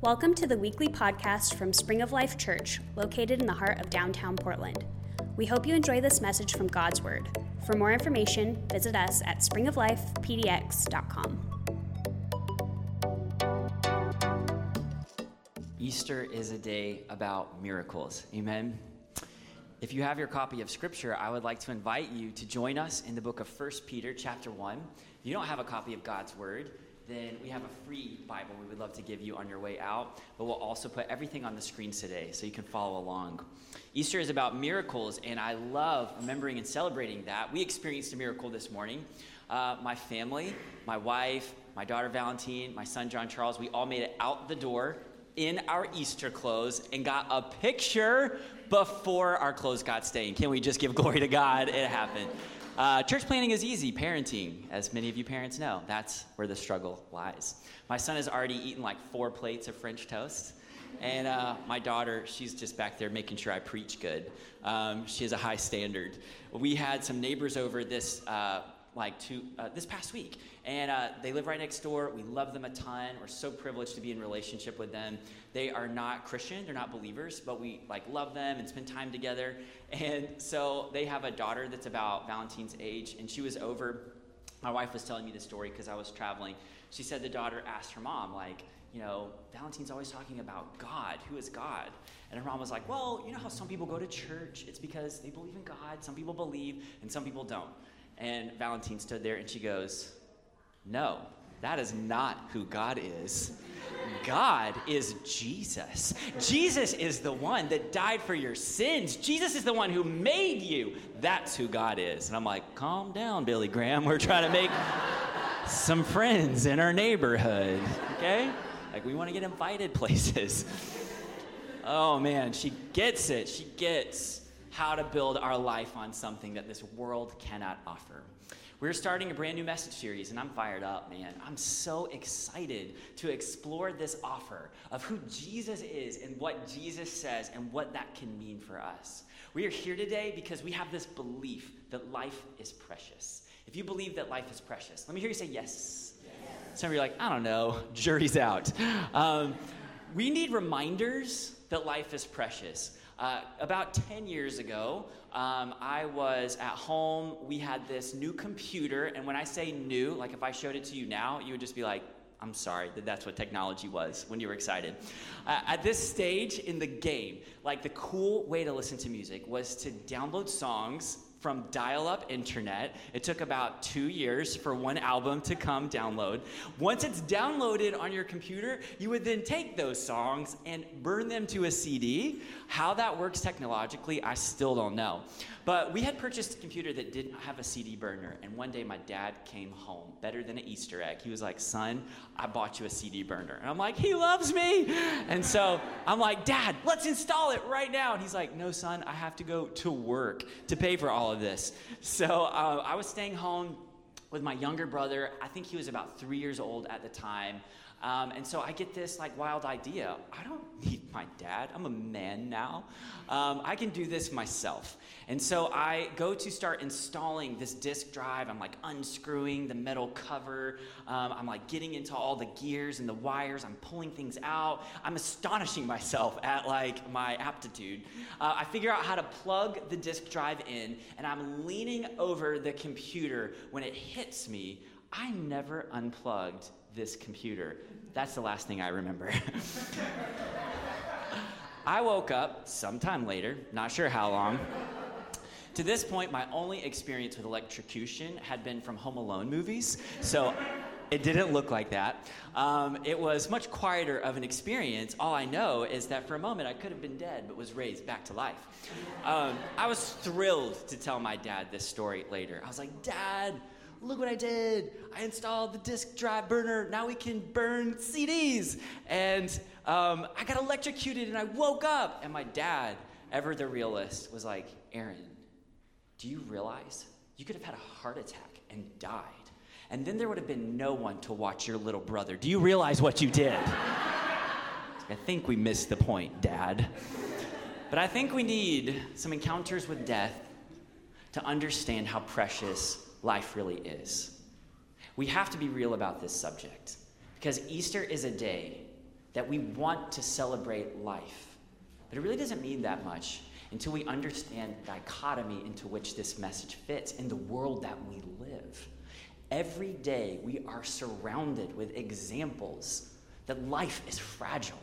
Welcome to the weekly podcast from Spring of Life Church, located in the heart of downtown Portland. We hope you enjoy this message from God's Word. For more information, visit us at springoflifepdx.com. Easter is a day about miracles. Amen. If you have your copy of scripture, I would like to invite you to join us in the book of 1 Peter chapter 1. If you don't have a copy of God's word, then we have a free Bible we would love to give you on your way out, but we'll also put everything on the screens today so you can follow along. Easter is about miracles, and I love remembering and celebrating that. We experienced a miracle this morning. Uh, my family, my wife, my daughter Valentine, my son John Charles, we all made it out the door in our Easter clothes and got a picture before our clothes got stained. Can we just give glory to God? It happened. Uh, church planning is easy. Parenting, as many of you parents know, that's where the struggle lies. My son has already eaten like four plates of French toast. And uh, my daughter, she's just back there making sure I preach good. Um, she has a high standard. We had some neighbors over this uh, like two, uh, this past week. And uh, they live right next door. We love them a ton. We're so privileged to be in relationship with them. They are not Christian, they're not believers, but we like love them and spend time together. And so they have a daughter that's about Valentine's age, and she was over. My wife was telling me the story because I was traveling. She said the daughter asked her mom, like, you know, Valentine's always talking about God. Who is God? And her mom was like, well, you know how some people go to church? It's because they believe in God. Some people believe, and some people don't. And Valentine stood there and she goes, No, that is not who God is. God is Jesus. Jesus is the one that died for your sins. Jesus is the one who made you. That's who God is. And I'm like, calm down, Billy Graham. We're trying to make some friends in our neighborhood, okay? Like, we want to get invited places. Oh man, she gets it. She gets how to build our life on something that this world cannot offer. We're starting a brand new message series, and I'm fired up, man. I'm so excited to explore this offer of who Jesus is and what Jesus says and what that can mean for us. We are here today because we have this belief that life is precious. If you believe that life is precious, let me hear you say yes. yes. Some of you are like, I don't know, jury's out. Um, we need reminders that life is precious. Uh, about 10 years ago, um, I was at home. We had this new computer, and when I say new, like if I showed it to you now, you would just be like, I'm sorry that that's what technology was when you were excited. Uh, at this stage in the game, like the cool way to listen to music was to download songs from dial up internet. It took about two years for one album to come download. Once it's downloaded on your computer, you would then take those songs and burn them to a CD. How that works technologically, I still don't know. But we had purchased a computer that didn't have a CD burner, and one day my dad came home, better than an Easter egg. He was like, Son, I bought you a CD burner. And I'm like, He loves me. And so I'm like, Dad, let's install it right now. And he's like, No, son, I have to go to work to pay for all of this. So uh, I was staying home with my younger brother. I think he was about three years old at the time. Um, and so I get this like wild idea. I don't need my dad. I'm a man now. Um, I can do this myself. And so I go to start installing this disk drive. I'm like unscrewing the metal cover. Um, I'm like getting into all the gears and the wires. I'm pulling things out. I'm astonishing myself at like my aptitude. Uh, I figure out how to plug the disk drive in, and I'm leaning over the computer when it hits me. I never unplugged this computer. That's the last thing I remember. I woke up sometime later, not sure how long. To this point, my only experience with electrocution had been from Home Alone movies, so it didn't look like that. Um, it was much quieter of an experience. All I know is that for a moment I could have been dead, but was raised back to life. Um, I was thrilled to tell my dad this story later. I was like, Dad, look what I did. I installed the disk drive burner. Now we can burn CDs. And um, I got electrocuted and I woke up. And my dad, ever the realist, was like, Aaron, do you realize you could have had a heart attack and died? And then there would have been no one to watch your little brother. Do you realize what you did? I think we missed the point, Dad. But I think we need some encounters with death to understand how precious life really is. We have to be real about this subject because Easter is a day that we want to celebrate life. But it really doesn't mean that much until we understand the dichotomy into which this message fits in the world that we live. Every day we are surrounded with examples that life is fragile.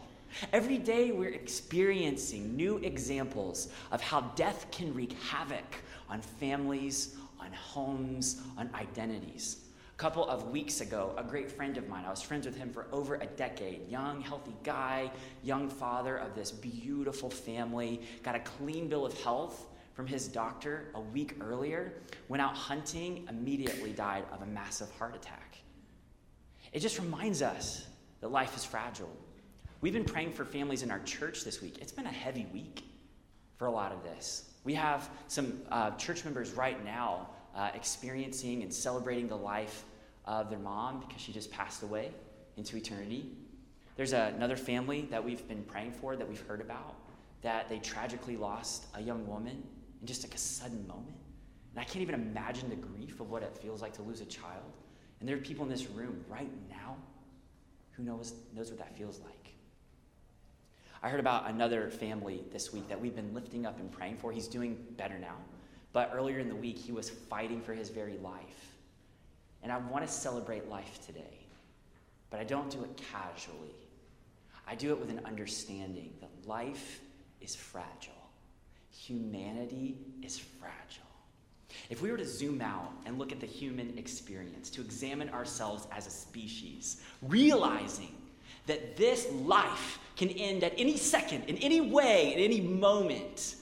Every day we're experiencing new examples of how death can wreak havoc on families, on homes, on identities. A couple of weeks ago, a great friend of mine, I was friends with him for over a decade, young, healthy guy, young father of this beautiful family, got a clean bill of health from his doctor a week earlier, went out hunting, immediately died of a massive heart attack. It just reminds us that life is fragile. We've been praying for families in our church this week. It's been a heavy week for a lot of this. We have some uh, church members right now uh, experiencing and celebrating the life of their mom because she just passed away into eternity. There's a, another family that we've been praying for that we've heard about that they tragically lost a young woman in just like a sudden moment. And I can't even imagine the grief of what it feels like to lose a child. And there are people in this room right now who knows, knows what that feels like. I heard about another family this week that we've been lifting up and praying for. He's doing better now. But earlier in the week, he was fighting for his very life. And I want to celebrate life today. But I don't do it casually. I do it with an understanding that life is fragile, humanity is fragile. If we were to zoom out and look at the human experience, to examine ourselves as a species, realizing that this life can end at any second, in any way, at any moment,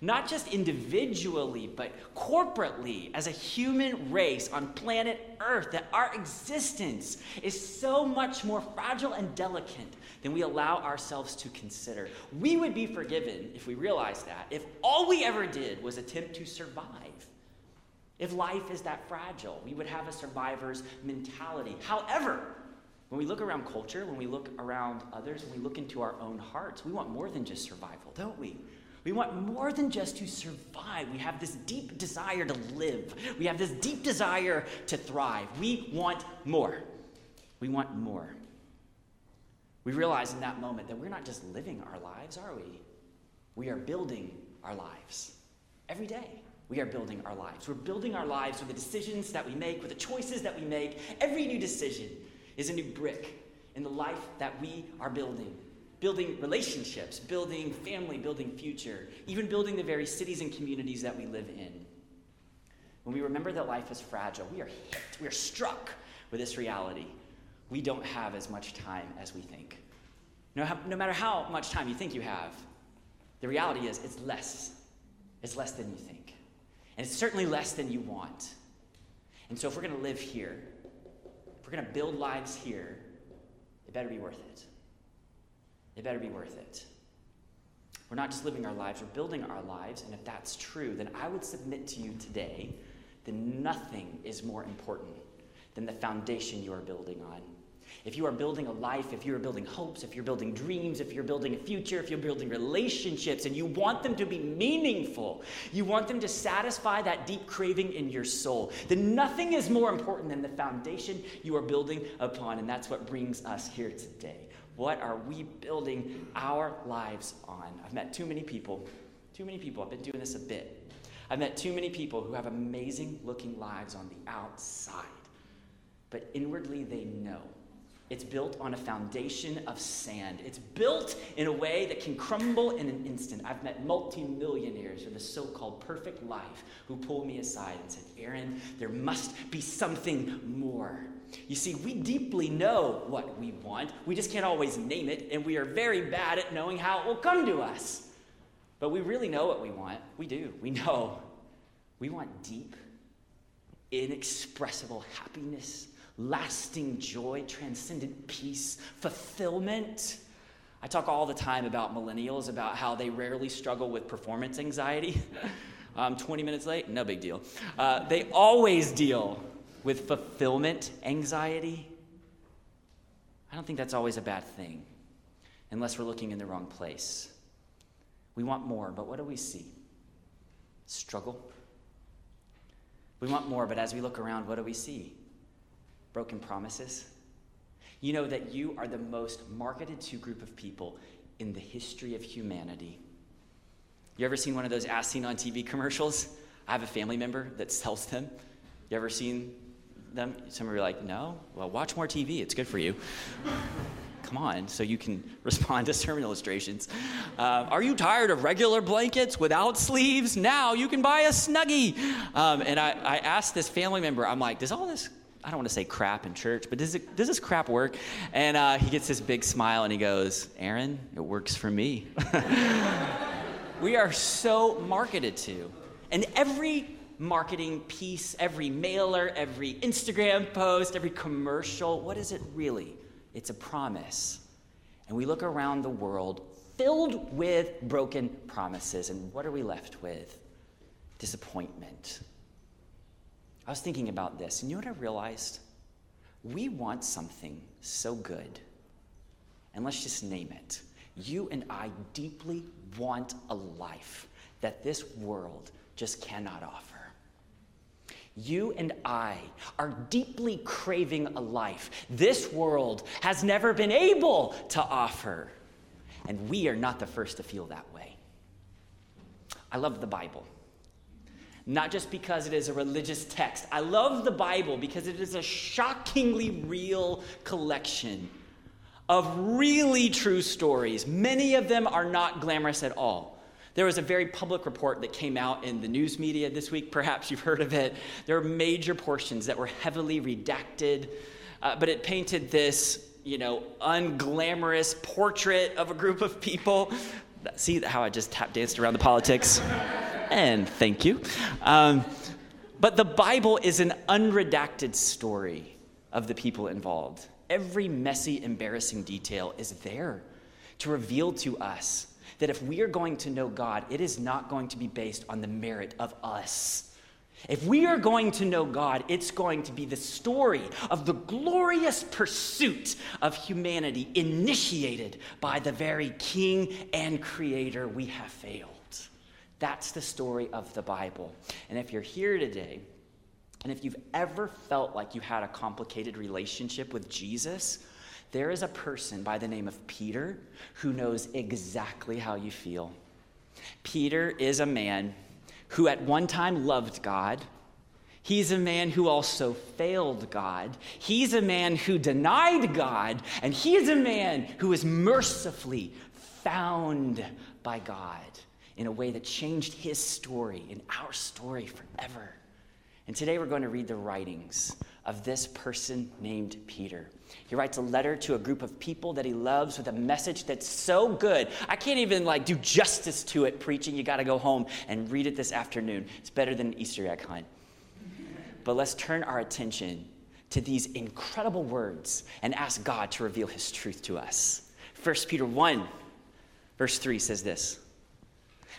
not just individually, but corporately as a human race on planet Earth, that our existence is so much more fragile and delicate than we allow ourselves to consider. We would be forgiven if we realized that, if all we ever did was attempt to survive. If life is that fragile, we would have a survivor's mentality. However, when we look around culture, when we look around others, when we look into our own hearts, we want more than just survival, don't we? We want more than just to survive. We have this deep desire to live. We have this deep desire to thrive. We want more. We want more. We realize in that moment that we're not just living our lives, are we? We are building our lives. Every day, we are building our lives. We're building our lives with the decisions that we make, with the choices that we make. Every new decision is a new brick in the life that we are building building relationships, building family, building future, even building the very cities and communities that we live in. When we remember that life is fragile, we are hit, we are struck with this reality. We don't have as much time as we think. No, no matter how much time you think you have, the reality is it's less. It's less than you think. And it's certainly less than you want. And so if we're going to live here, we're going to build lives here, it better be worth it. It better be worth it. We're not just living our lives, we're building our lives. And if that's true, then I would submit to you today that nothing is more important than the foundation you are building on. If you are building a life, if you are building hopes, if you're building dreams, if you're building a future, if you're building relationships, and you want them to be meaningful, you want them to satisfy that deep craving in your soul, then nothing is more important than the foundation you are building upon. And that's what brings us here today. What are we building our lives on? I've met too many people, too many people. I've been doing this a bit. I've met too many people who have amazing looking lives on the outside, but inwardly they know it's built on a foundation of sand. It's built in a way that can crumble in an instant. I've met multimillionaires with a so called perfect life who pulled me aside and said, Aaron, there must be something more. You see, we deeply know what we want. We just can't always name it, and we are very bad at knowing how it will come to us. But we really know what we want. We do. We know. We want deep, inexpressible happiness, lasting joy, transcendent peace, fulfillment. I talk all the time about millennials, about how they rarely struggle with performance anxiety. I'm 20 minutes late, no big deal. Uh, they always deal with fulfillment anxiety, I don't think that's always a bad thing unless we're looking in the wrong place. We want more, but what do we see? Struggle. We want more, but as we look around, what do we see? Broken promises. you know that you are the most marketed to group of people in the history of humanity. You ever seen one of those as seen on TV commercials? I have a family member that sells them. You ever seen them? Some of you are like, no? Well, watch more TV. It's good for you. Come on, so you can respond to sermon illustrations. Uh, are you tired of regular blankets without sleeves? Now you can buy a Snuggie. Um, and I, I asked this family member, I'm like, does all this I don't want to say crap in church, but does, it, does this crap work? And uh, he gets this big smile and he goes, Aaron, it works for me. we are so marketed to. And every marketing piece, every mailer, every Instagram post, every commercial, what is it really? It's a promise. And we look around the world filled with broken promises. And what are we left with? Disappointment. I was thinking about this, and you know what I realized? We want something so good. And let's just name it. You and I deeply want a life that this world just cannot offer. You and I are deeply craving a life this world has never been able to offer. And we are not the first to feel that way. I love the Bible. Not just because it is a religious text. I love the Bible because it is a shockingly real collection of really true stories. Many of them are not glamorous at all. There was a very public report that came out in the news media this week. Perhaps you've heard of it. There are major portions that were heavily redacted, uh, but it painted this, you know, unglamorous portrait of a group of people. See how I just tap danced around the politics? and thank you. Um, but the Bible is an unredacted story of the people involved. Every messy, embarrassing detail is there to reveal to us that if we are going to know God, it is not going to be based on the merit of us. If we are going to know God, it's going to be the story of the glorious pursuit of humanity initiated by the very King and Creator we have failed. That's the story of the Bible. And if you're here today, and if you've ever felt like you had a complicated relationship with Jesus, there is a person by the name of Peter who knows exactly how you feel. Peter is a man who at one time loved God. He's a man who also failed God. He's a man who denied God. And he is a man who is mercifully found by God in a way that changed his story and our story forever. And today we're going to read the writings of this person named Peter. He writes a letter to a group of people that he loves with a message that's so good. I can't even like do justice to it preaching. You got to go home and read it this afternoon. It's better than an Easter egg hunt. But let's turn our attention to these incredible words and ask God to reveal his truth to us. 1 Peter 1 verse 3 says this.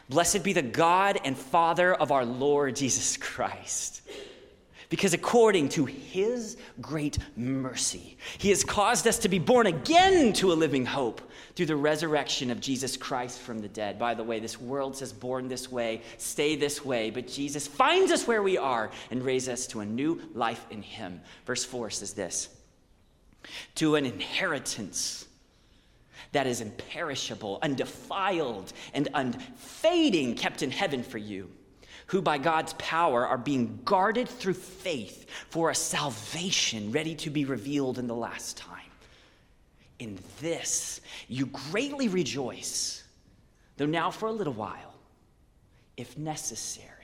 Blessed be the God and Father of our Lord Jesus Christ because according to his great mercy, he has caused us to be born again to a living hope through the resurrection of Jesus Christ from the dead. By the way, this world says born this way, stay this way, but Jesus finds us where we are and raises us to a new life in him. Verse 4 says this to an inheritance that is imperishable, undefiled, and unfading, kept in heaven for you who by God's power are being guarded through faith for a salvation ready to be revealed in the last time. In this you greatly rejoice, though now for a little while, if necessary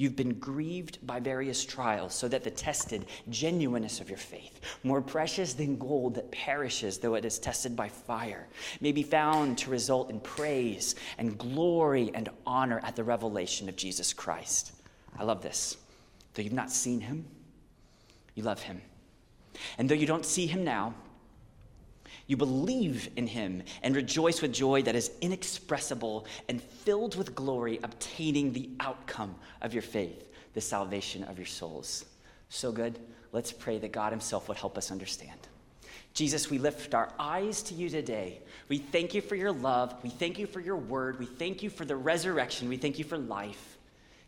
You've been grieved by various trials, so that the tested genuineness of your faith, more precious than gold that perishes though it is tested by fire, may be found to result in praise and glory and honor at the revelation of Jesus Christ. I love this. Though you've not seen him, you love him. And though you don't see him now, you believe in him and rejoice with joy that is inexpressible and filled with glory, obtaining the outcome of your faith, the salvation of your souls. So good. Let's pray that God himself would help us understand. Jesus, we lift our eyes to you today. We thank you for your love. We thank you for your word. We thank you for the resurrection. We thank you for life.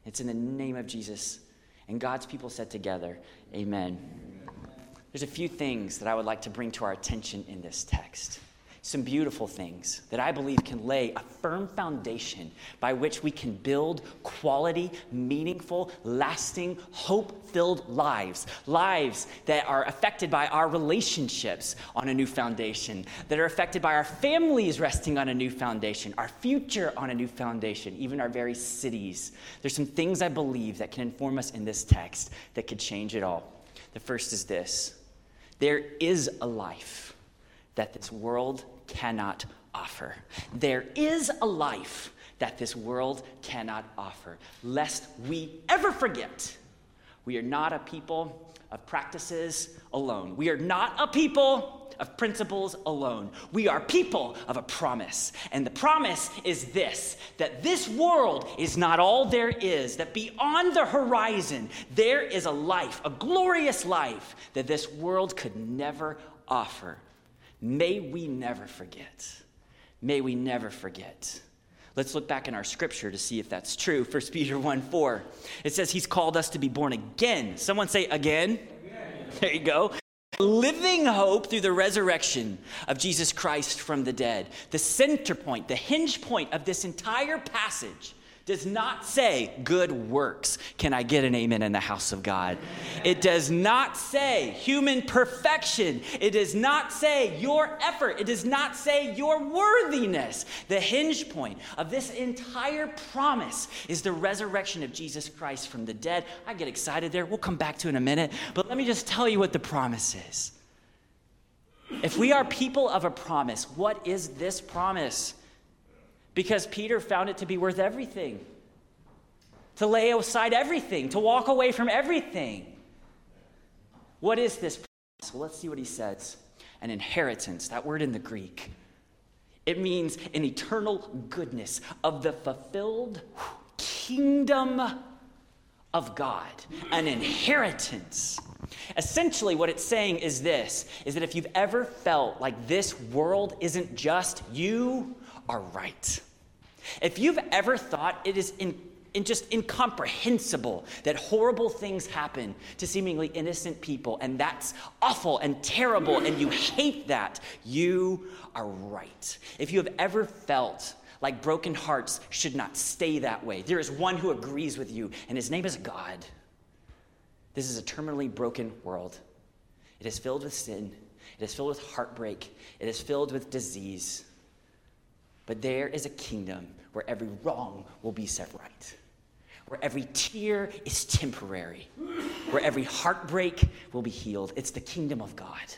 It's in the name of Jesus. And God's people said together, Amen. There's a few things that I would like to bring to our attention in this text some beautiful things that I believe can lay a firm foundation by which we can build quality, meaningful, lasting, hope filled lives. Lives that are affected by our relationships on a new foundation, that are affected by our families resting on a new foundation, our future on a new foundation, even our very cities. There's some things I believe that can inform us in this text that could change it all. The first is this there is a life that this world cannot offer. There is a life that this world cannot offer. Lest we ever forget, we are not a people of practices alone. We are not a people of principles alone. We are people of a promise. And the promise is this that this world is not all there is, that beyond the horizon, there is a life, a glorious life that this world could never offer. May we never forget. May we never forget. Let's look back in our scripture to see if that's true. 1 Peter 1 4. It says he's called us to be born again. Someone say again. again. There you go. Living hope through the resurrection of Jesus Christ from the dead. The center point, the hinge point of this entire passage does not say good works. Can I get an amen in the house of God? It does not say human perfection. It does not say your effort. It does not say your worthiness. The hinge point of this entire promise is the resurrection of Jesus Christ from the dead. I get excited there. We'll come back to in a minute. But let me just tell you what the promise is. If we are people of a promise, what is this promise? Because Peter found it to be worth everything, to lay aside everything, to walk away from everything. What is this? Well, let's see what he says. An inheritance, that word in the Greek. It means an eternal goodness of the fulfilled kingdom of God, an inheritance. Essentially, what it's saying is this is that if you've ever felt like this world isn't just you are right. If you've ever thought it is in, in just incomprehensible that horrible things happen to seemingly innocent people, and that's awful and terrible, and you hate that, you are right. If you have ever felt like broken hearts should not stay that way, there is one who agrees with you, and his name is God. This is a terminally broken world. It is filled with sin, it is filled with heartbreak, it is filled with disease. But there is a kingdom where every wrong will be set right, where every tear is temporary, where every heartbreak will be healed. It's the kingdom of God.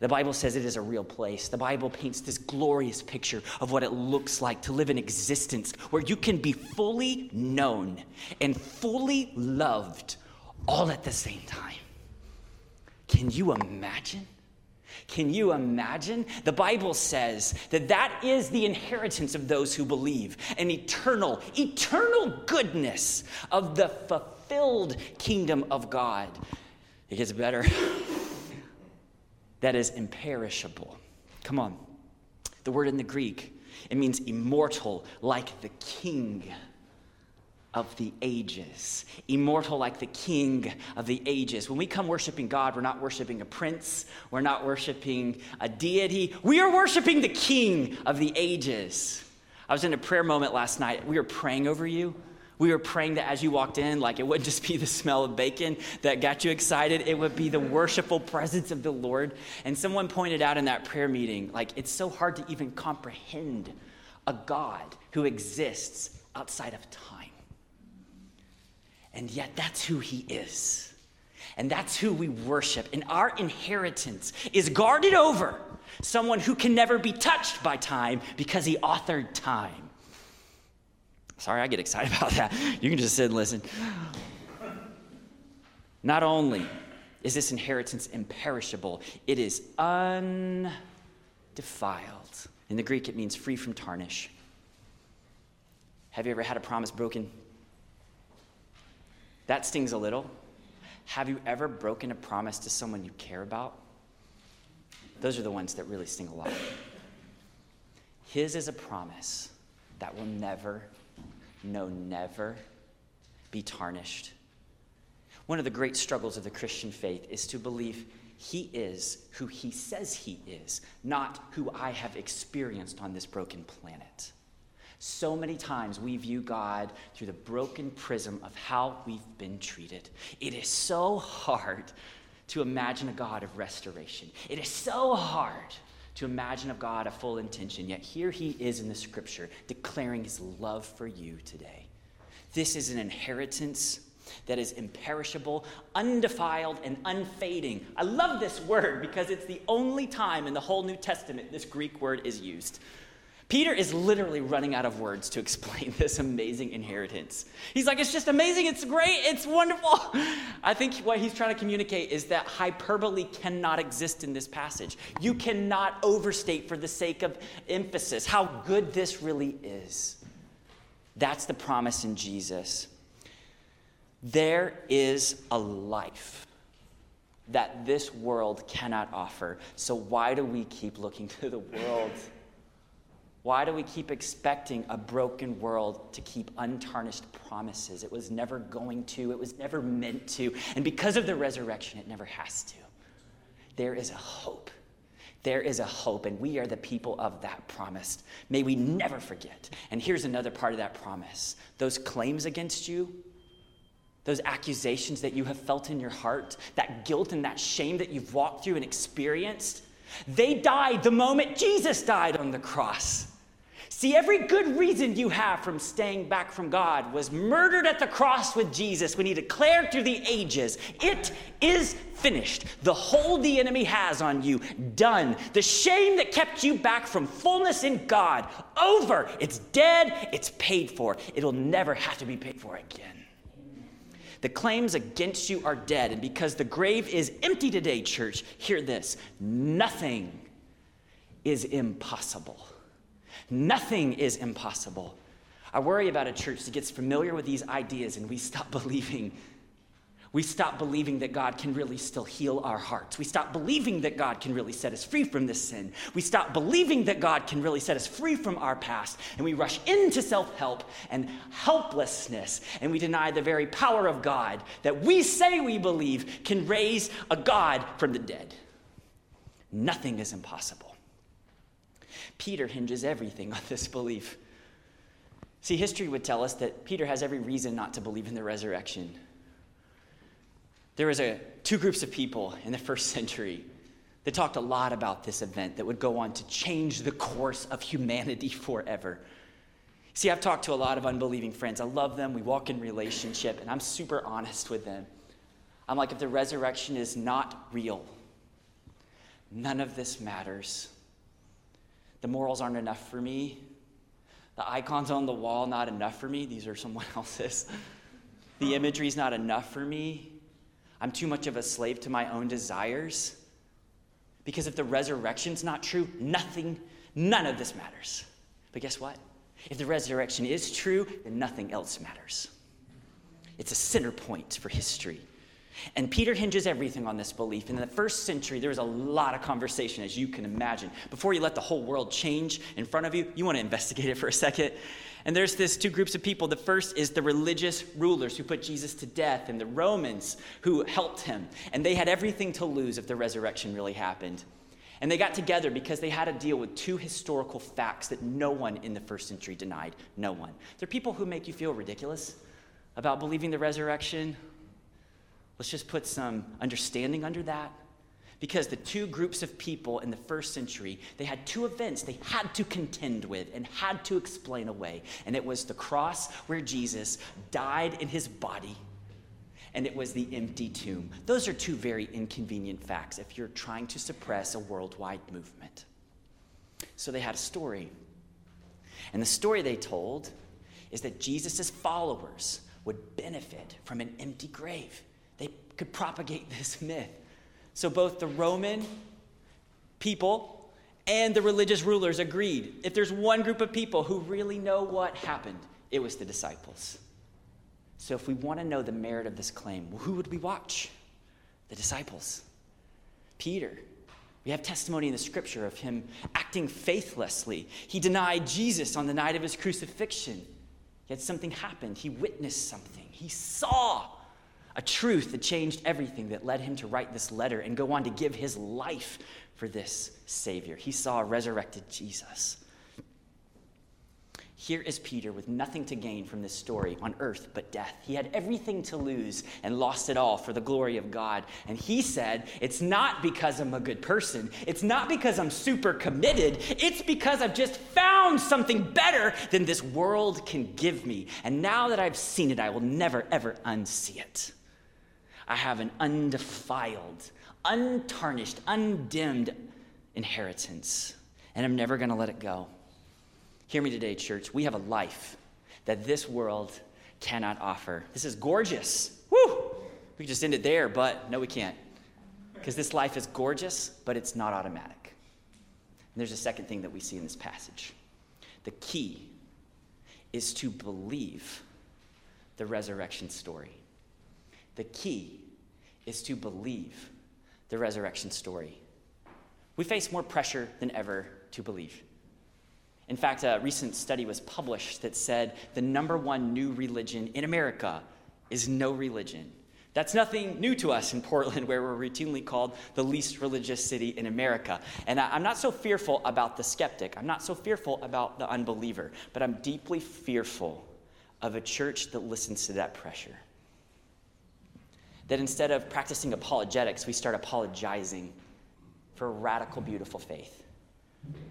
The Bible says it is a real place. The Bible paints this glorious picture of what it looks like to live an existence where you can be fully known and fully loved all at the same time. Can you imagine? Can you imagine? The Bible says that that is the inheritance of those who believe an eternal, eternal goodness of the fulfilled kingdom of God. It gets better. that is imperishable. Come on. The word in the Greek, it means immortal, like the king of the ages, immortal like the King of the ages. When we come worshiping God, we're not worshiping a prince, we're not worshiping a deity, we are worshiping the King of the ages. I was in a prayer moment last night. We were praying over you. We were praying that as you walked in, like it wouldn't just be the smell of bacon that got you excited, it would be the worshipful presence of the Lord. And someone pointed out in that prayer meeting, like it's so hard to even comprehend a God who exists outside of time. And yet, that's who he is. And that's who we worship. And our inheritance is guarded over someone who can never be touched by time because he authored time. Sorry, I get excited about that. You can just sit and listen. Not only is this inheritance imperishable, it is undefiled. In the Greek, it means free from tarnish. Have you ever had a promise broken? That stings a little. Have you ever broken a promise to someone you care about? Those are the ones that really sting a lot. His is a promise that will never, no, never be tarnished. One of the great struggles of the Christian faith is to believe He is who he says he is, not who I have experienced on this broken planet. So many times we view God through the broken prism of how we've been treated. It is so hard to imagine a God of restoration. It is so hard to imagine a God of full intention, yet here he is in the scripture declaring his love for you today. This is an inheritance that is imperishable, undefiled, and unfading. I love this word because it's the only time in the whole New Testament this Greek word is used. Peter is literally running out of words to explain this amazing inheritance. He's like, it's just amazing, it's great, it's wonderful. I think what he's trying to communicate is that hyperbole cannot exist in this passage. You cannot overstate for the sake of emphasis how good this really is. That's the promise in Jesus. There is a life that this world cannot offer. So, why do we keep looking to the world? Why do we keep expecting a broken world to keep untarnished promises? It was never going to, it was never meant to. And because of the resurrection, it never has to. There is a hope. There is a hope, and we are the people of that promise. May we never forget. And here's another part of that promise those claims against you, those accusations that you have felt in your heart, that guilt and that shame that you've walked through and experienced, they died the moment Jesus died on the cross. See, every good reason you have from staying back from God was murdered at the cross with Jesus when he declared through the ages, It is finished. The hold the enemy has on you, done. The shame that kept you back from fullness in God, over. It's dead, it's paid for. It'll never have to be paid for again. The claims against you are dead, and because the grave is empty today, church, hear this nothing is impossible. Nothing is impossible. I worry about a church that gets familiar with these ideas and we stop believing. We stop believing that God can really still heal our hearts. We stop believing that God can really set us free from this sin. We stop believing that God can really set us free from our past. And we rush into self help and helplessness. And we deny the very power of God that we say we believe can raise a God from the dead. Nothing is impossible. Peter hinges everything on this belief. See, history would tell us that Peter has every reason not to believe in the resurrection. There was a, two groups of people in the first century that talked a lot about this event that would go on to change the course of humanity forever. See, I've talked to a lot of unbelieving friends. I love them. We walk in relationship, and I'm super honest with them. I'm like, if the resurrection is not real, none of this matters. The morals aren't enough for me. The icons on the wall, not enough for me. These are someone else's. The imagery's not enough for me. I'm too much of a slave to my own desires. Because if the resurrection's not true, nothing, none of this matters. But guess what? If the resurrection is true, then nothing else matters. It's a center point for history. And Peter hinges everything on this belief. In the first century, there was a lot of conversation, as you can imagine. Before you let the whole world change in front of you, you want to investigate it for a second. And there's this two groups of people. The first is the religious rulers who put Jesus to death, and the Romans who helped him. And they had everything to lose if the resurrection really happened. And they got together because they had to deal with two historical facts that no one in the first century denied. No one. They're people who make you feel ridiculous about believing the resurrection Let's just put some understanding under that. Because the two groups of people in the first century, they had two events they had to contend with and had to explain away. And it was the cross where Jesus died in his body, and it was the empty tomb. Those are two very inconvenient facts if you're trying to suppress a worldwide movement. So they had a story. And the story they told is that Jesus' followers would benefit from an empty grave could propagate this myth. So both the Roman people and the religious rulers agreed. If there's one group of people who really know what happened, it was the disciples. So if we want to know the merit of this claim, who would we watch? The disciples. Peter. We have testimony in the scripture of him acting faithlessly. He denied Jesus on the night of his crucifixion. Yet something happened. He witnessed something. He saw a truth that changed everything that led him to write this letter and go on to give his life for this Savior. He saw a resurrected Jesus. Here is Peter with nothing to gain from this story on earth but death. He had everything to lose and lost it all for the glory of God. And he said, It's not because I'm a good person. It's not because I'm super committed. It's because I've just found something better than this world can give me. And now that I've seen it, I will never, ever unsee it. I have an undefiled, untarnished, undimmed inheritance. And I'm never going to let it go. Hear me today, church. We have a life that this world cannot offer. This is gorgeous. Woo! We could just end it there, but no, we can't. Because this life is gorgeous, but it's not automatic. And there's a second thing that we see in this passage. The key is to believe the resurrection story. The key is to believe the resurrection story. We face more pressure than ever to believe. In fact, a recent study was published that said the number one new religion in America is no religion. That's nothing new to us in Portland, where we're routinely called the least religious city in America. And I'm not so fearful about the skeptic, I'm not so fearful about the unbeliever, but I'm deeply fearful of a church that listens to that pressure. That instead of practicing apologetics, we start apologizing for radical, beautiful faith.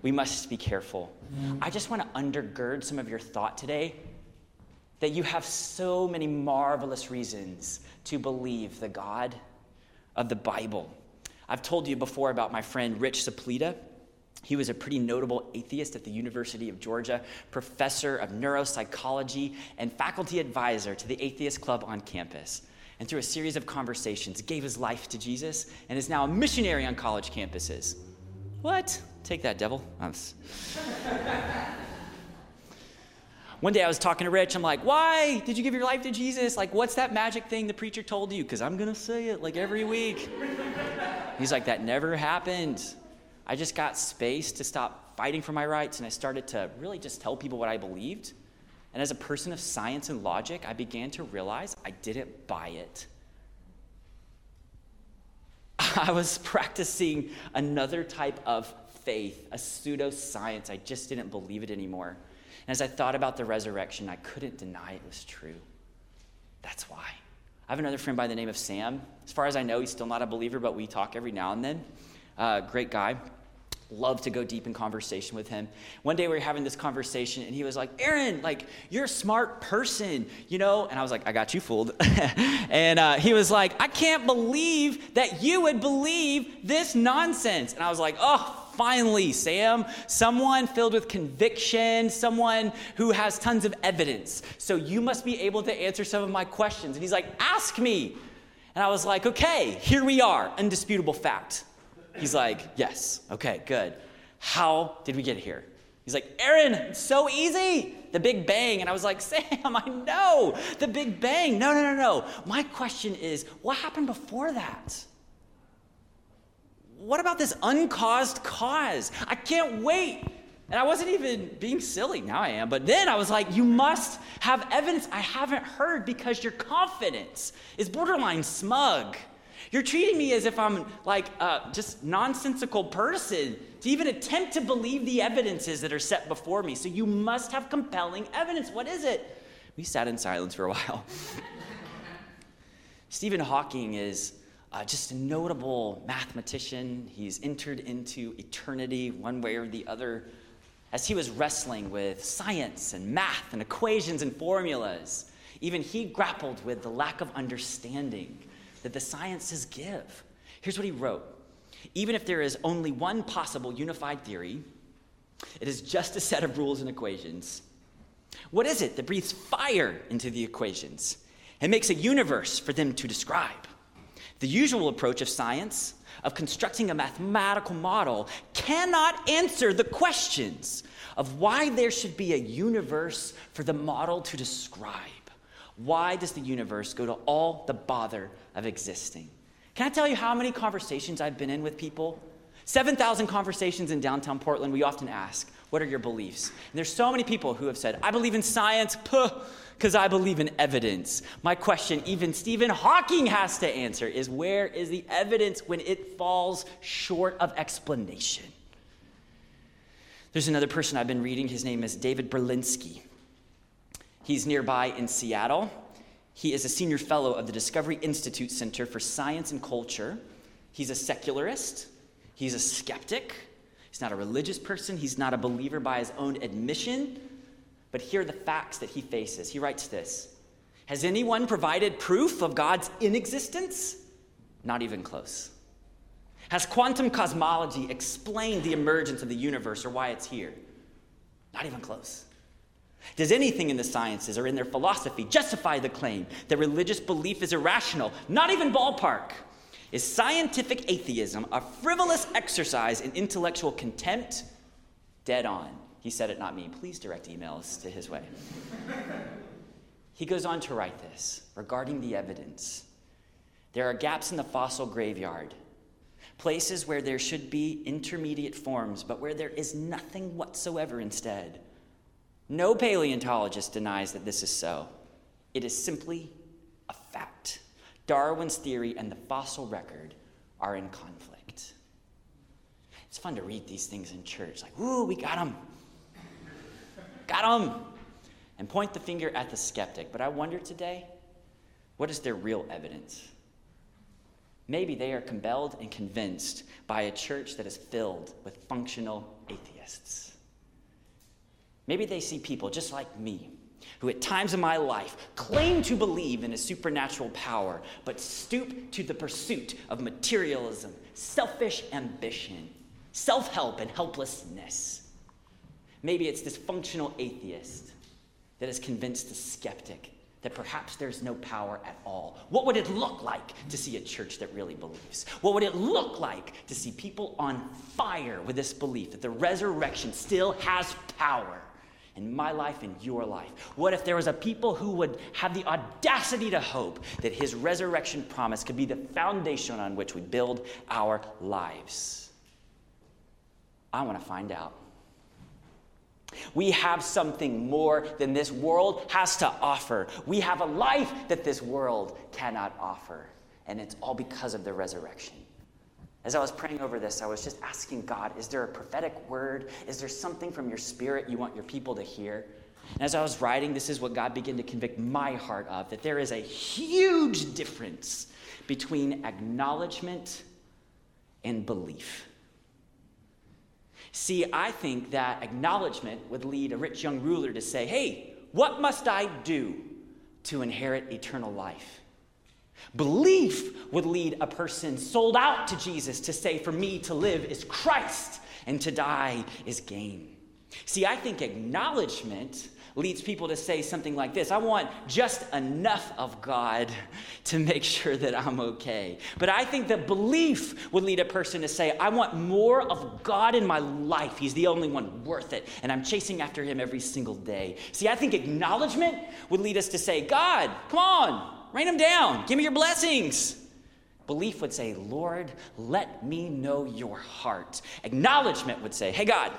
We must be careful. I just want to undergird some of your thought today that you have so many marvelous reasons to believe the God of the Bible. I've told you before about my friend Rich Saplita. He was a pretty notable atheist at the University of Georgia, professor of neuropsychology, and faculty advisor to the Atheist Club on campus. And through a series of conversations, gave his life to Jesus and is now a missionary on college campuses. What? Take that, devil. One day I was talking to Rich. I'm like, why did you give your life to Jesus? Like, what's that magic thing the preacher told you? Because I'm going to say it like every week. He's like, that never happened. I just got space to stop fighting for my rights and I started to really just tell people what I believed. And as a person of science and logic, I began to realize I didn't buy it. I was practicing another type of faith, a pseudoscience. I just didn't believe it anymore. And as I thought about the resurrection, I couldn't deny it was true. That's why. I have another friend by the name of Sam. As far as I know, he's still not a believer, but we talk every now and then. Uh, great guy. Love to go deep in conversation with him. One day we were having this conversation, and he was like, Aaron, like, you're a smart person, you know? And I was like, I got you fooled. and uh, he was like, I can't believe that you would believe this nonsense. And I was like, oh, finally, Sam, someone filled with conviction, someone who has tons of evidence. So you must be able to answer some of my questions. And he's like, Ask me. And I was like, Okay, here we are, undisputable fact. He's like, Yes, okay, good. How did we get here? He's like, Aaron, so easy. The Big Bang. And I was like, Sam, I know. The Big Bang. No, no, no, no. My question is, what happened before that? what about this uncaused cause? I can't wait. And I wasn't even being silly. Now I am. But then I was like, you must have evidence I haven't heard because your confidence is borderline smug. You're treating me as if I'm like a just nonsensical person to even attempt to believe the evidences that are set before me. So you must have compelling evidence. What is it? We sat in silence for a while. Stephen Hawking is uh, just a notable mathematician. He's entered into eternity one way or the other. As he was wrestling with science and math and equations and formulas, even he grappled with the lack of understanding that the sciences give. Here's what he wrote Even if there is only one possible unified theory, it is just a set of rules and equations. What is it that breathes fire into the equations and makes a universe for them to describe? The usual approach of science, of constructing a mathematical model, cannot answer the questions of why there should be a universe for the model to describe. Why does the universe go to all the bother of existing? Can I tell you how many conversations I've been in with people 7,000 conversations in downtown Portland, we often ask, What are your beliefs? And there's so many people who have said, I believe in science, because I believe in evidence. My question, even Stephen Hawking has to answer, is where is the evidence when it falls short of explanation? There's another person I've been reading. His name is David Berlinski. He's nearby in Seattle. He is a senior fellow of the Discovery Institute Center for Science and Culture. He's a secularist. He's a skeptic. He's not a religious person. He's not a believer by his own admission. But here are the facts that he faces. He writes this Has anyone provided proof of God's inexistence? Not even close. Has quantum cosmology explained the emergence of the universe or why it's here? Not even close. Does anything in the sciences or in their philosophy justify the claim that religious belief is irrational? Not even ballpark. Is scientific atheism a frivolous exercise in intellectual contempt? Dead on. He said it, not me. Please direct emails to his way. he goes on to write this regarding the evidence. There are gaps in the fossil graveyard, places where there should be intermediate forms, but where there is nothing whatsoever instead. No paleontologist denies that this is so. It is simply a fact. Darwin's theory and the fossil record are in conflict. It's fun to read these things in church, like, ooh, we got them. got them. And point the finger at the skeptic. But I wonder today, what is their real evidence? Maybe they are compelled and convinced by a church that is filled with functional atheists. Maybe they see people just like me who at times in my life claim to believe in a supernatural power, but stoop to the pursuit of materialism, selfish ambition, self help, and helplessness. Maybe it's this functional atheist that has convinced the skeptic that perhaps there's no power at all. What would it look like to see a church that really believes? What would it look like to see people on fire with this belief that the resurrection still has power? In my life and your life? What if there was a people who would have the audacity to hope that his resurrection promise could be the foundation on which we build our lives? I want to find out. We have something more than this world has to offer. We have a life that this world cannot offer, and it's all because of the resurrection. As I was praying over this, I was just asking God, is there a prophetic word? Is there something from your spirit you want your people to hear? And as I was writing, this is what God began to convict my heart of that there is a huge difference between acknowledgement and belief. See, I think that acknowledgement would lead a rich young ruler to say, Hey, what must I do to inherit eternal life? Belief would lead a person sold out to Jesus to say, For me to live is Christ, and to die is gain. See, I think acknowledgement leads people to say something like this I want just enough of God to make sure that I'm okay. But I think that belief would lead a person to say, I want more of God in my life. He's the only one worth it, and I'm chasing after him every single day. See, I think acknowledgement would lead us to say, God, come on, Rain them down. Give me your blessings. Belief would say, Lord, let me know your heart. Acknowledgement would say, Hey, God,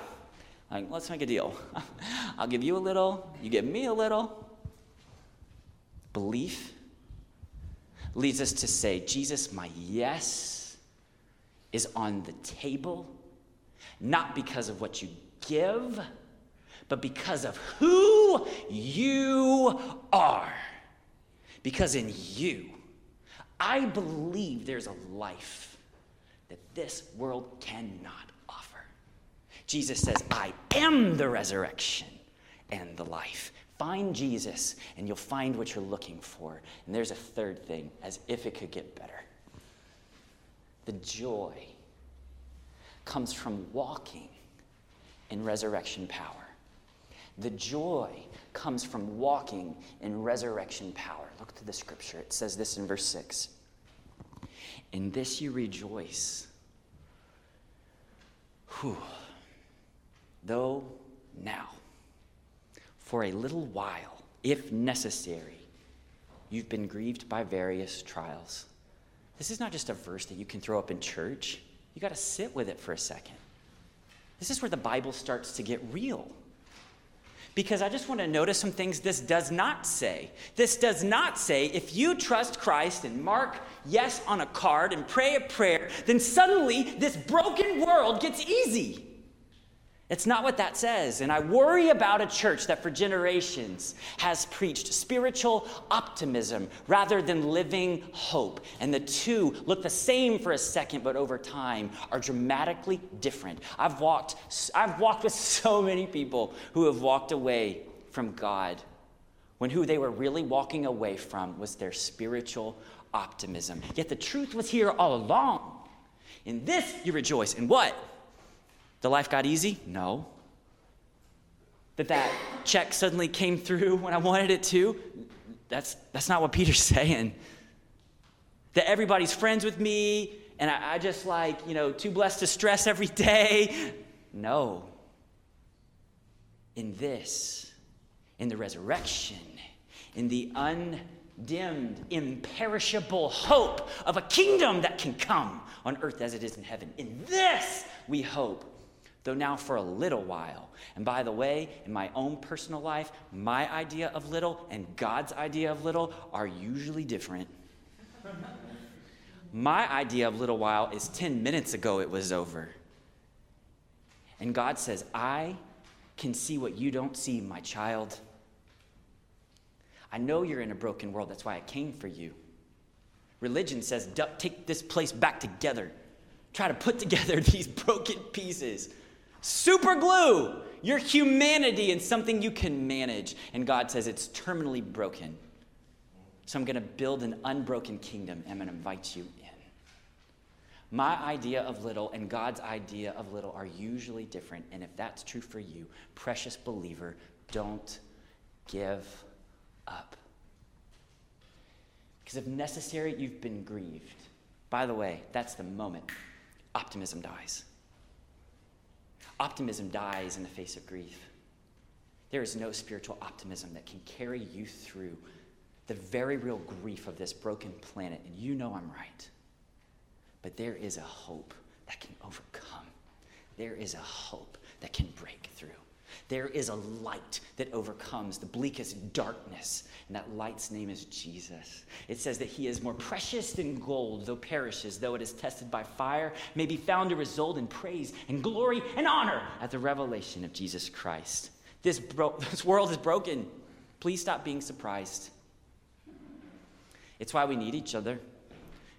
like, let's make a deal. I'll give you a little, you give me a little. Belief leads us to say, Jesus, my yes is on the table, not because of what you give, but because of who you are. Because in you, I believe there's a life that this world cannot offer. Jesus says, I am the resurrection and the life. Find Jesus, and you'll find what you're looking for. And there's a third thing, as if it could get better. The joy comes from walking in resurrection power. The joy comes from walking in resurrection power. Look to the scripture. It says this in verse 6 In this you rejoice. Whew. Though now, for a little while, if necessary, you've been grieved by various trials. This is not just a verse that you can throw up in church. you got to sit with it for a second. This is where the Bible starts to get real. Because I just want to notice some things this does not say. This does not say if you trust Christ and mark yes on a card and pray a prayer, then suddenly this broken world gets easy. It's not what that says. And I worry about a church that for generations has preached spiritual optimism rather than living hope. And the two look the same for a second, but over time are dramatically different. I've walked, I've walked with so many people who have walked away from God when who they were really walking away from was their spiritual optimism. Yet the truth was here all along. In this you rejoice. In what? The life got easy? No. That that check suddenly came through when I wanted it to? That's, that's not what Peter's saying. That everybody's friends with me and I, I just like, you know, too blessed to stress every day. No. In this, in the resurrection, in the undimmed, imperishable hope of a kingdom that can come on earth as it is in heaven. In this, we hope though now for a little while. And by the way, in my own personal life, my idea of little and God's idea of little are usually different. my idea of little while is 10 minutes ago it was over. And God says, I can see what you don't see, my child. I know you're in a broken world. That's why I came for you. Religion says, take this place back together. Try to put together these broken pieces. Super glue your humanity in something you can manage. And God says it's terminally broken. So I'm going to build an unbroken kingdom and I'm going to invite you in. My idea of little and God's idea of little are usually different. And if that's true for you, precious believer, don't give up. Because if necessary, you've been grieved. By the way, that's the moment optimism dies. Optimism dies in the face of grief. There is no spiritual optimism that can carry you through the very real grief of this broken planet. And you know I'm right. But there is a hope that can overcome. There is a hope that can break through. There is a light that overcomes the bleakest darkness, and that light's name is Jesus. It says that he is more precious than gold, though perishes, though it is tested by fire, may be found to result in praise and glory and honor at the revelation of Jesus Christ. This, bro- this world is broken. Please stop being surprised. It's why we need each other.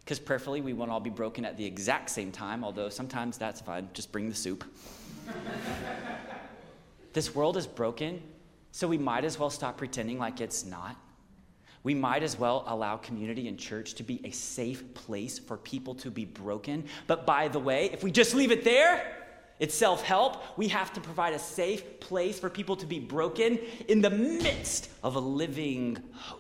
Because prayerfully, we won't all be broken at the exact same time, although sometimes that's fine. Just bring the soup. This world is broken, so we might as well stop pretending like it's not. We might as well allow community and church to be a safe place for people to be broken. But by the way, if we just leave it there, it's self help. We have to provide a safe place for people to be broken in the midst of a living hope.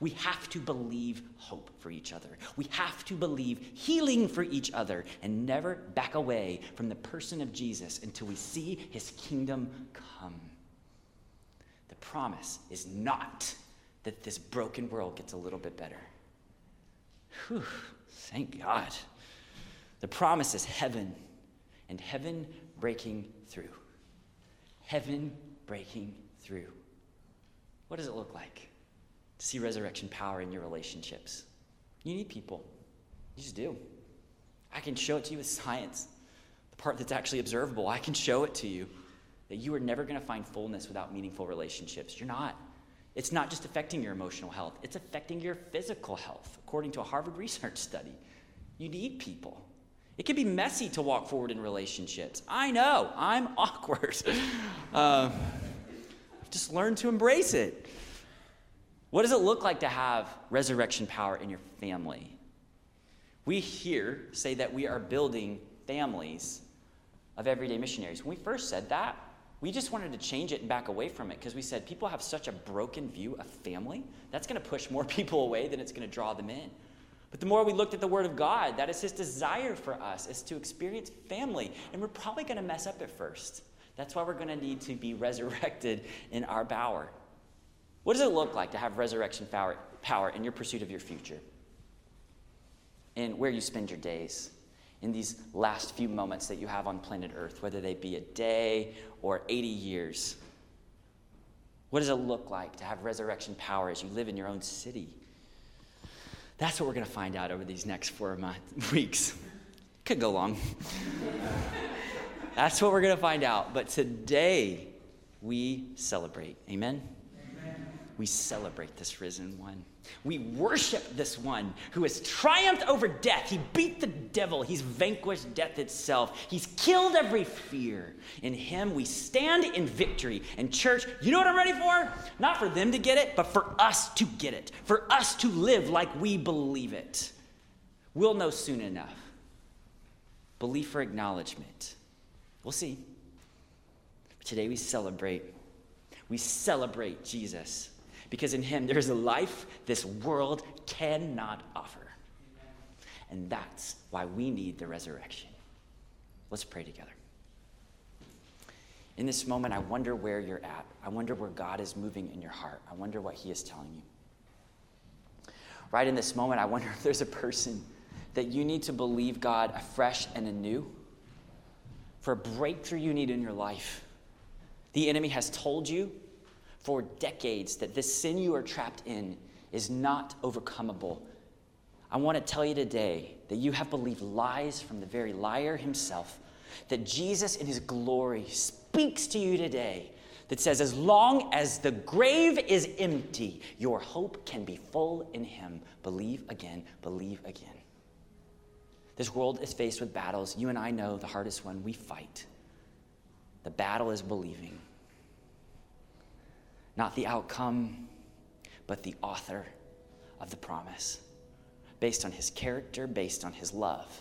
We have to believe hope for each other. We have to believe healing for each other and never back away from the person of Jesus until we see his kingdom come. The promise is not that this broken world gets a little bit better. Whew, thank God. The promise is heaven and heaven breaking through. Heaven breaking through. What does it look like? See resurrection power in your relationships. You need people. You just do. I can show it to you with science, the part that's actually observable. I can show it to you that you are never going to find fullness without meaningful relationships. You're not. It's not just affecting your emotional health, it's affecting your physical health, according to a Harvard research study. You need people. It can be messy to walk forward in relationships. I know, I'm awkward. uh, just learn to embrace it. What does it look like to have resurrection power in your family? We here say that we are building families of everyday missionaries. When we first said that, we just wanted to change it and back away from it because we said people have such a broken view of family. That's going to push more people away than it's going to draw them in. But the more we looked at the Word of God, that is His desire for us, is to experience family. And we're probably going to mess up at first. That's why we're going to need to be resurrected in our power. What does it look like to have resurrection power, power in your pursuit of your future? In where you spend your days, in these last few moments that you have on planet Earth, whether they be a day or 80 years? What does it look like to have resurrection power as you live in your own city? That's what we're going to find out over these next four months, weeks. Could go long. That's what we're going to find out. But today, we celebrate. Amen? We celebrate this risen one. We worship this one who has triumphed over death. He beat the devil. He's vanquished death itself. He's killed every fear. In him, we stand in victory. And, church, you know what I'm ready for? Not for them to get it, but for us to get it, for us to live like we believe it. We'll know soon enough. Belief or acknowledgement. We'll see. Today we celebrate. We celebrate Jesus because in him there's a life this world cannot offer. And that's why we need the resurrection. Let's pray together. In this moment, I wonder where you're at. I wonder where God is moving in your heart. I wonder what He is telling you. Right in this moment, I wonder if there's a person that you need to believe God afresh and anew for a breakthrough you need in your life. The enemy has told you for decades that this sin you are trapped in is not overcomable. I want to tell you today that you have believed lies from the very liar himself, that Jesus in his glory speaks to you today that says, as long as the grave is empty, your hope can be full in him. Believe again, believe again. This world is faced with battles. You and I know the hardest one we fight. The battle is believing not the outcome, but the author of the promise, based on his character, based on his love.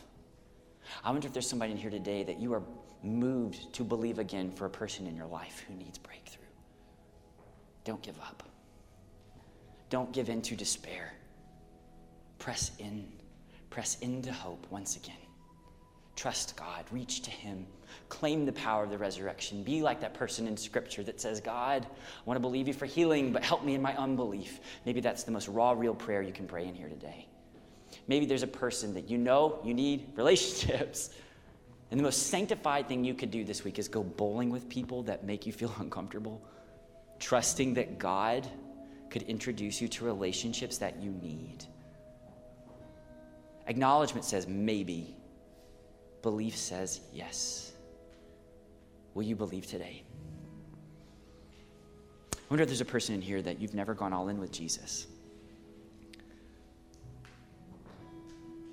I wonder if there's somebody in here today that you are moved to believe again for a person in your life who needs breakthrough. Don't give up. Don't give in to despair. Press in. Press into hope once again. Trust God. Reach to Him. Claim the power of the resurrection. Be like that person in Scripture that says, God, I want to believe you for healing, but help me in my unbelief. Maybe that's the most raw, real prayer you can pray in here today. Maybe there's a person that you know you need relationships. And the most sanctified thing you could do this week is go bowling with people that make you feel uncomfortable, trusting that God could introduce you to relationships that you need. Acknowledgement says maybe, belief says yes. Will you believe today? I wonder if there's a person in here that you've never gone all in with Jesus.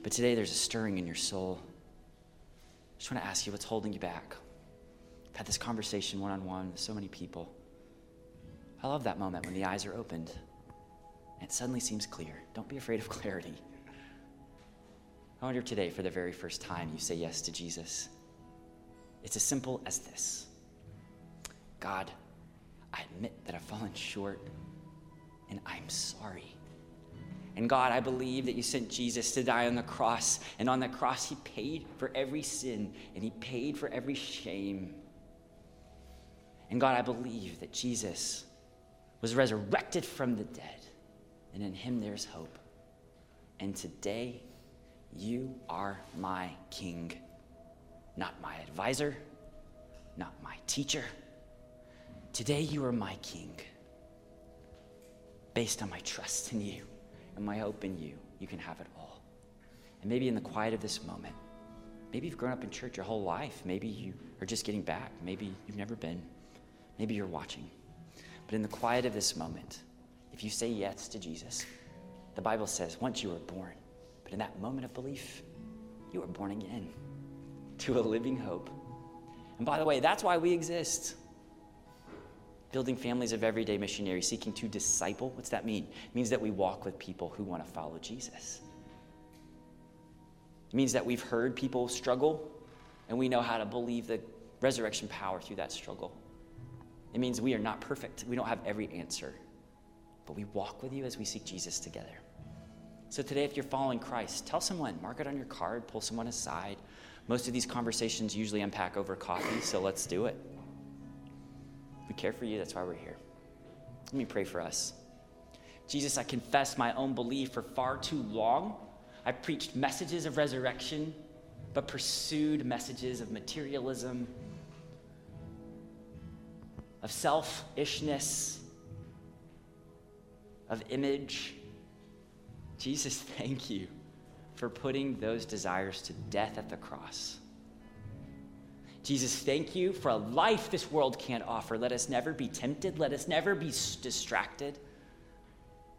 But today there's a stirring in your soul. I just want to ask you what's holding you back. I've had this conversation one on one with so many people. I love that moment when the eyes are opened and it suddenly seems clear. Don't be afraid of clarity. I wonder if today, for the very first time, you say yes to Jesus. It's as simple as this God, I admit that I've fallen short, and I'm sorry. And God, I believe that you sent Jesus to die on the cross. And on the cross, he paid for every sin and he paid for every shame. And God, I believe that Jesus was resurrected from the dead. And in him there's hope. And today, you are my king not my advisor, not my teacher. Today, you are my king. Based on my trust in you and my hope in you, you can have it all. And maybe in the quiet of this moment, maybe you've grown up in church your whole life. Maybe you are just getting back. Maybe you've never been. Maybe you're watching. But in the quiet of this moment, if you say yes to Jesus, the Bible says once you were born, but in that moment of belief, you are born again to a living hope. And by the way, that's why we exist. Building families of everyday missionaries seeking to disciple. What's that mean? It means that we walk with people who want to follow Jesus. It means that we've heard people struggle and we know how to believe the resurrection power through that struggle. It means we are not perfect. We don't have every answer. But we walk with you as we seek Jesus together. So today, if you're following Christ, tell someone, mark it on your card, pull someone aside, most of these conversations usually unpack over coffee, so let's do it. We care for you, that's why we're here. Let me pray for us. Jesus, I confess my own belief for far too long. I preached messages of resurrection but pursued messages of materialism, of selfishness, of image. Jesus, thank you for putting those desires to death at the cross. Jesus, thank you for a life this world can't offer. Let us never be tempted. Let us never be distracted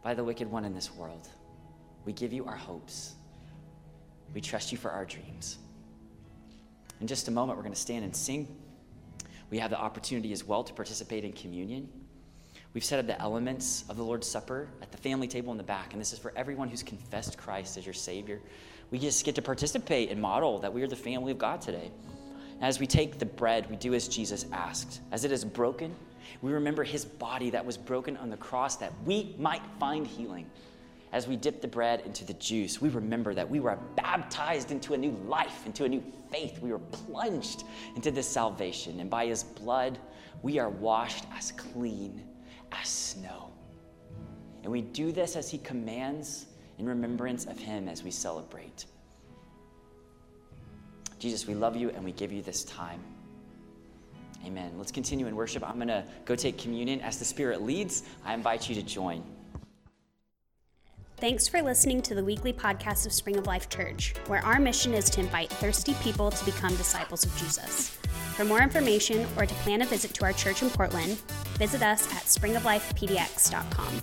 by the wicked one in this world. We give you our hopes. We trust you for our dreams. In just a moment, we're going to stand and sing. We have the opportunity as well to participate in communion. We've set up the elements of the Lord's Supper at the family table in the back, and this is for everyone who's confessed Christ as your Savior. We just get to participate and model that we are the family of God today. As we take the bread, we do as Jesus asked. As it is broken, we remember his body that was broken on the cross that we might find healing. As we dip the bread into the juice, we remember that we were baptized into a new life, into a new faith. We were plunged into this salvation. And by his blood, we are washed as clean as snow. And we do this as he commands in remembrance of him as we celebrate. Jesus, we love you and we give you this time. Amen. Let's continue in worship. I'm going to go take communion. As the Spirit leads, I invite you to join. Thanks for listening to the weekly podcast of Spring of Life Church, where our mission is to invite thirsty people to become disciples of Jesus. For more information or to plan a visit to our church in Portland, visit us at springoflifepdx.com.